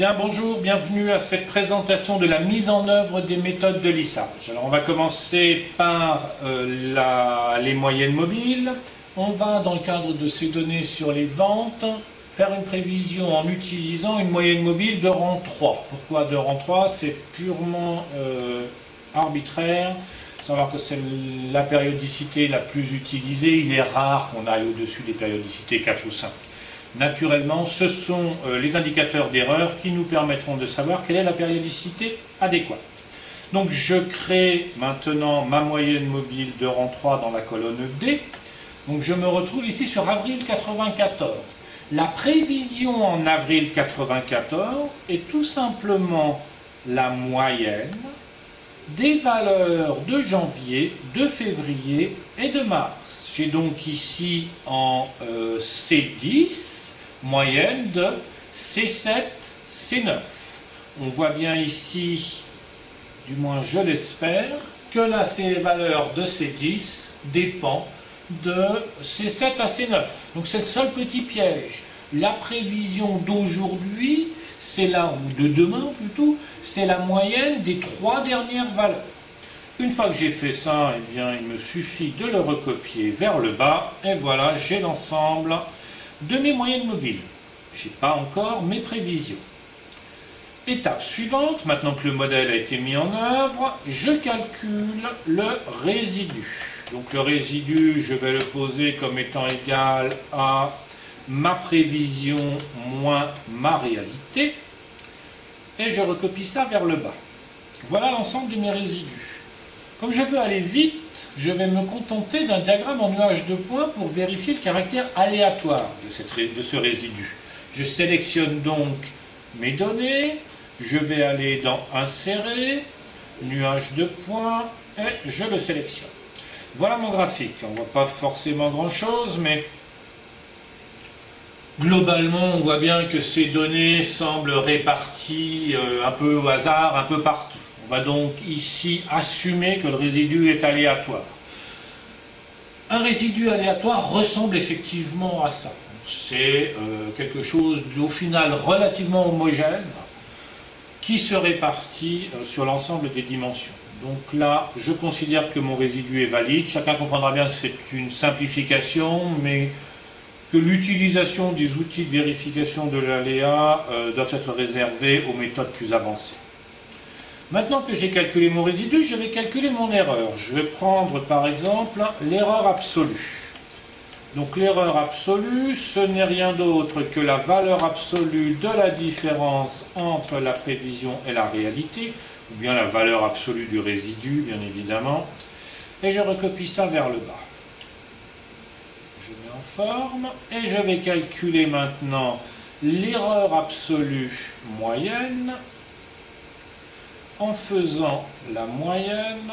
Bien, bonjour, bienvenue à cette présentation de la mise en œuvre des méthodes de lissage. Alors, on va commencer par euh, les moyennes mobiles. On va, dans le cadre de ces données sur les ventes, faire une prévision en utilisant une moyenne mobile de rang 3. Pourquoi de rang 3 C'est purement euh, arbitraire. Savoir que c'est la périodicité la plus utilisée. Il est rare qu'on aille au-dessus des périodicités 4 ou 5. Naturellement, ce sont euh, les indicateurs d'erreur qui nous permettront de savoir quelle est la périodicité adéquate. Donc je crée maintenant ma moyenne mobile de rang 3 dans la colonne D. Donc je me retrouve ici sur avril 94. La prévision en avril 94 est tout simplement la moyenne des valeurs de janvier, de février et de mars. J'ai donc ici en euh, C10 moyenne de C7, C9. On voit bien ici, du moins je l'espère, que là ces valeurs de C10 dépendent de C7 à C9. Donc c'est le seul petit piège. La prévision d'aujourd'hui, c'est là, ou de demain plutôt, c'est la moyenne des trois dernières valeurs. Une fois que j'ai fait ça, eh bien, il me suffit de le recopier vers le bas, et voilà, j'ai l'ensemble de mes moyennes mobiles. Je n'ai pas encore mes prévisions. Étape suivante, maintenant que le modèle a été mis en œuvre, je calcule le résidu. Donc le résidu, je vais le poser comme étant égal à ma prévision moins ma réalité. Et je recopie ça vers le bas. Voilà l'ensemble de mes résidus. Comme je veux aller vite, je vais me contenter d'un diagramme en nuage de points pour vérifier le caractère aléatoire de, ce résidu. Je sélectionne donc mes données, je vais aller dans Insérer, nuage de points, et je le sélectionne. Voilà mon graphique. On ne voit pas forcément grand-chose, mais globalement, on voit bien que ces données semblent réparties euh, un peu au hasard, un peu partout. Va donc ici assumer que le résidu est aléatoire. Un résidu aléatoire ressemble effectivement à ça. C'est euh, quelque chose au final relativement homogène qui se répartit euh, sur l'ensemble des dimensions. Donc là, je considère que mon résidu est valide. Chacun comprendra bien que c'est une simplification, mais que l'utilisation des outils de vérification de l'aléa euh, doit être réservée aux méthodes plus avancées. Maintenant que j'ai calculé mon résidu, je vais calculer mon erreur. Je vais prendre par exemple l'erreur absolue. Donc l'erreur absolue, ce n'est rien d'autre que la valeur absolue de la différence entre la prévision et la réalité, ou bien la valeur absolue du résidu, bien évidemment. Et je recopie ça vers le bas. Je mets en forme et je vais calculer maintenant l'erreur absolue moyenne en faisant la moyenne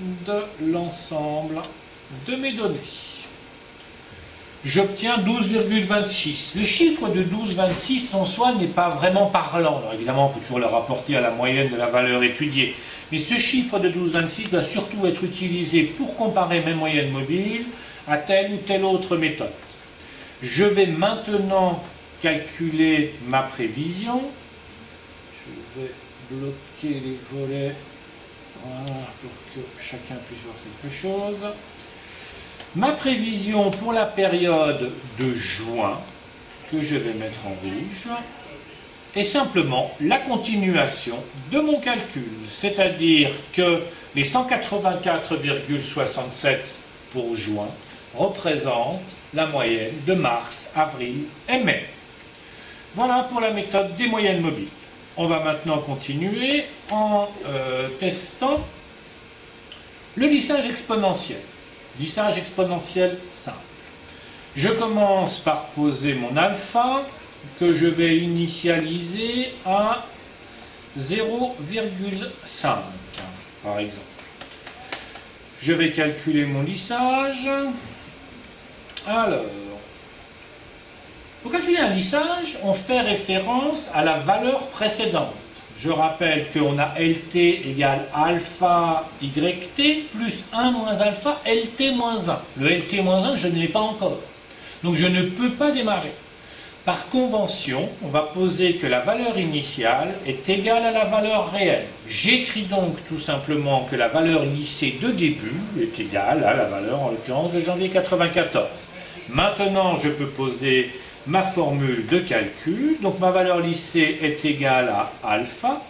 de l'ensemble de mes données j'obtiens 12,26. Le chiffre de 12,26 en soi n'est pas vraiment parlant. Évidemment, on peut toujours le rapporter à la moyenne de la valeur étudiée. Mais ce chiffre de 12,26 doit surtout être utilisé pour comparer mes moyennes mobiles à telle ou telle autre méthode. Je vais maintenant calculer ma prévision. Je vais bloquer les volets pour que chacun puisse voir quelque chose. Ma prévision pour la période de juin, que je vais mettre en rouge, est simplement la continuation de mon calcul. C'est-à-dire que les 184,67 pour juin représentent la moyenne de mars, avril et mai. Voilà pour la méthode des moyennes mobiles. On va maintenant continuer en euh, testant le lissage exponentiel. Lissage exponentiel simple. Je commence par poser mon alpha que je vais initialiser à 0,5 par exemple. Je vais calculer mon lissage. Alors, pour calculer un lissage, on fait référence à la valeur précédente. Je rappelle qu'on a LT égale alpha YT plus 1 moins alpha LT moins 1. Le LT moins 1, je ne l'ai pas encore. Donc je ne peux pas démarrer. Par convention, on va poser que la valeur initiale est égale à la valeur réelle. J'écris donc tout simplement que la valeur lycée de début est égale à la valeur, en l'occurrence, de janvier 1994. Maintenant, je peux poser ma formule de calcul. Donc ma valeur lycée est égale à alpha.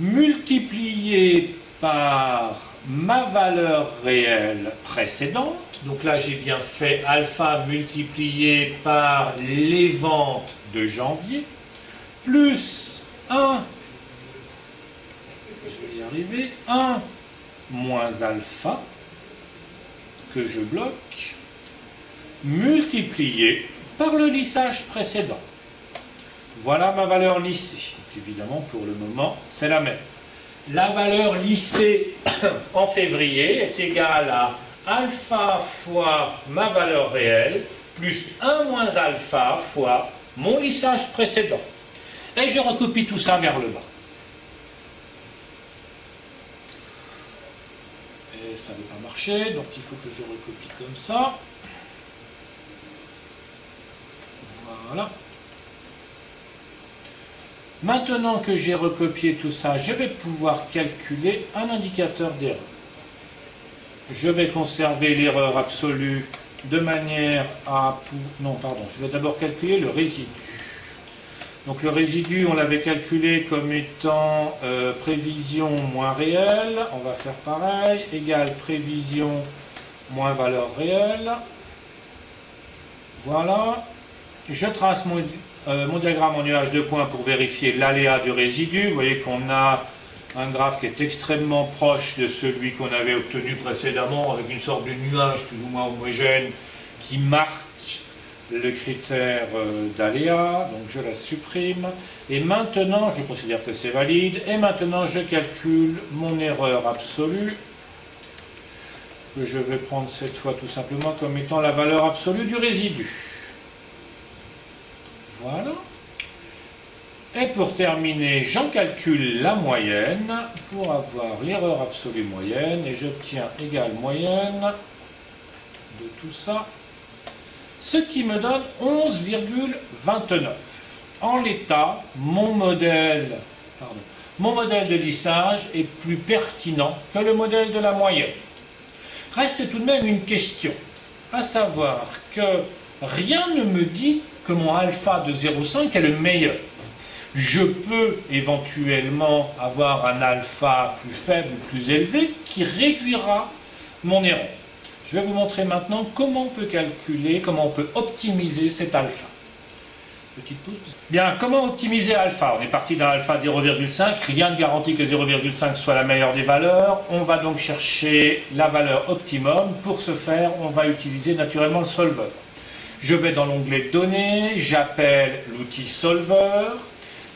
Multiplié par ma valeur réelle précédente. Donc là, j'ai bien fait alpha multiplié par les ventes de janvier, plus 1, je vais y arriver, 1 moins alpha, que je bloque, multiplié par le lissage précédent. Voilà ma valeur lissée. évidemment, pour le moment, c'est la même. La valeur lissée en février est égale à alpha fois ma valeur réelle plus 1 moins alpha fois mon lissage précédent. Et je recopie tout ça vers le bas. Et ça ne pas marcher, donc il faut que je recopie comme ça. Voilà. Maintenant que j'ai recopié tout ça, je vais pouvoir calculer un indicateur d'erreur. Je vais conserver l'erreur absolue de manière à... Non, pardon, je vais d'abord calculer le résidu. Donc le résidu, on l'avait calculé comme étant euh, prévision moins réelle. On va faire pareil, égale prévision moins valeur réelle. Voilà. Je trace mon, euh, mon diagramme en nuage de points pour vérifier l'aléa du résidu. Vous voyez qu'on a un graphe qui est extrêmement proche de celui qu'on avait obtenu précédemment, avec une sorte de nuage plus ou moins homogène qui marque le critère euh, d'aléa, donc je la supprime. Et maintenant, je considère que c'est valide, et maintenant je calcule mon erreur absolue, que je vais prendre cette fois tout simplement comme étant la valeur absolue du résidu. Voilà. Et pour terminer, j'en calcule la moyenne pour avoir l'erreur absolue moyenne et j'obtiens égale moyenne de tout ça, ce qui me donne 11,29. En l'état, mon modèle, mon modèle de lissage est plus pertinent que le modèle de la moyenne. Reste tout de même une question, à savoir que rien ne me dit que mon alpha de 0,5 est le meilleur. Je peux éventuellement avoir un alpha plus faible ou plus élevé qui réduira mon erreur. Je vais vous montrer maintenant comment on peut calculer, comment on peut optimiser cet alpha. Petite pouce. Bien, comment optimiser alpha? On est parti d'un alpha 0,5, rien ne garantit que 0,5 soit la meilleure des valeurs. On va donc chercher la valeur optimum. Pour ce faire, on va utiliser naturellement le solver. Je vais dans l'onglet Données, j'appelle l'outil Solver.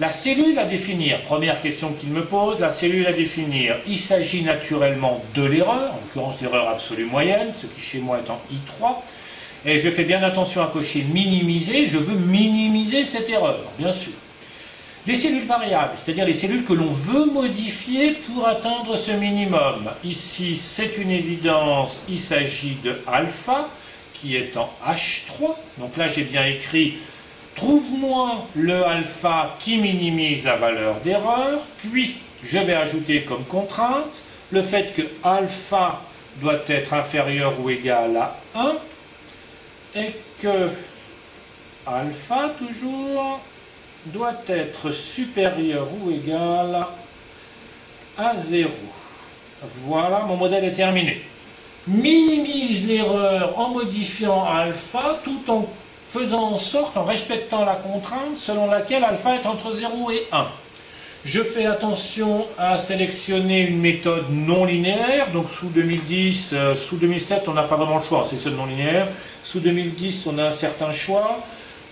La cellule à définir, première question qu'il me pose, la cellule à définir, il s'agit naturellement de l'erreur, en l'occurrence l'erreur absolue moyenne, ce qui chez moi est en I3, et je fais bien attention à cocher minimiser, je veux minimiser cette erreur, bien sûr. Les cellules variables, c'est-à-dire les cellules que l'on veut modifier pour atteindre ce minimum. Ici, c'est une évidence, il s'agit de alpha, qui est en H3. Donc là, j'ai bien écrit trouve-moi le alpha qui minimise la valeur d'erreur, puis je vais ajouter comme contrainte le fait que alpha doit être inférieur ou égal à 1 et que alpha toujours doit être supérieur ou égal à 0. Voilà, mon modèle est terminé minimise l'erreur en modifiant alpha tout en faisant en sorte, en respectant la contrainte selon laquelle alpha est entre 0 et 1. Je fais attention à sélectionner une méthode non linéaire, donc sous 2010, euh, sous 2007 on n'a pas vraiment le choix, c'est non linéaire, sous 2010 on a un certain choix,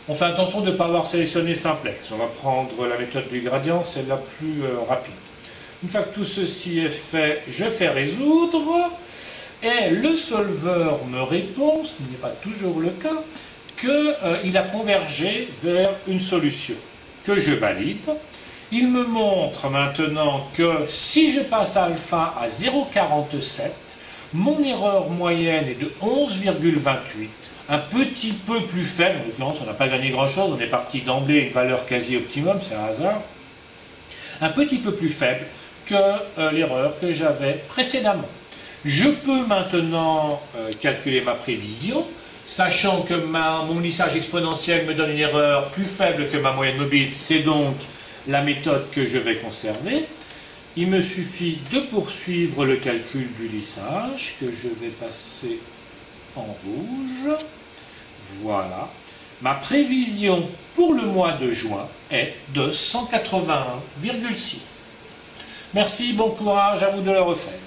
on fait attention de ne pas avoir sélectionné simplex, on va prendre la méthode du gradient, c'est la plus euh, rapide. Une fois que tout ceci est fait, je fais résoudre, et le solveur me répond, ce qui n'est pas toujours le cas, qu'il euh, a convergé vers une solution que je valide. Il me montre maintenant que si je passe alpha à 0,47, Mon erreur moyenne est de 11,28, un petit peu plus faible, en l'occurrence on n'a pas gagné grand-chose, on est parti d'emblée une valeur quasi optimum, c'est un hasard, un petit peu plus faible que euh, l'erreur que j'avais précédemment. Je peux maintenant euh, calculer ma prévision, sachant que mon lissage exponentiel me donne une erreur plus faible que ma moyenne mobile, c'est donc la méthode que je vais conserver. Il me suffit de poursuivre le calcul du lissage, que je vais passer en rouge. Voilà. Ma prévision pour le mois de juin est de 181,6. Merci, bon courage, à vous de le refaire.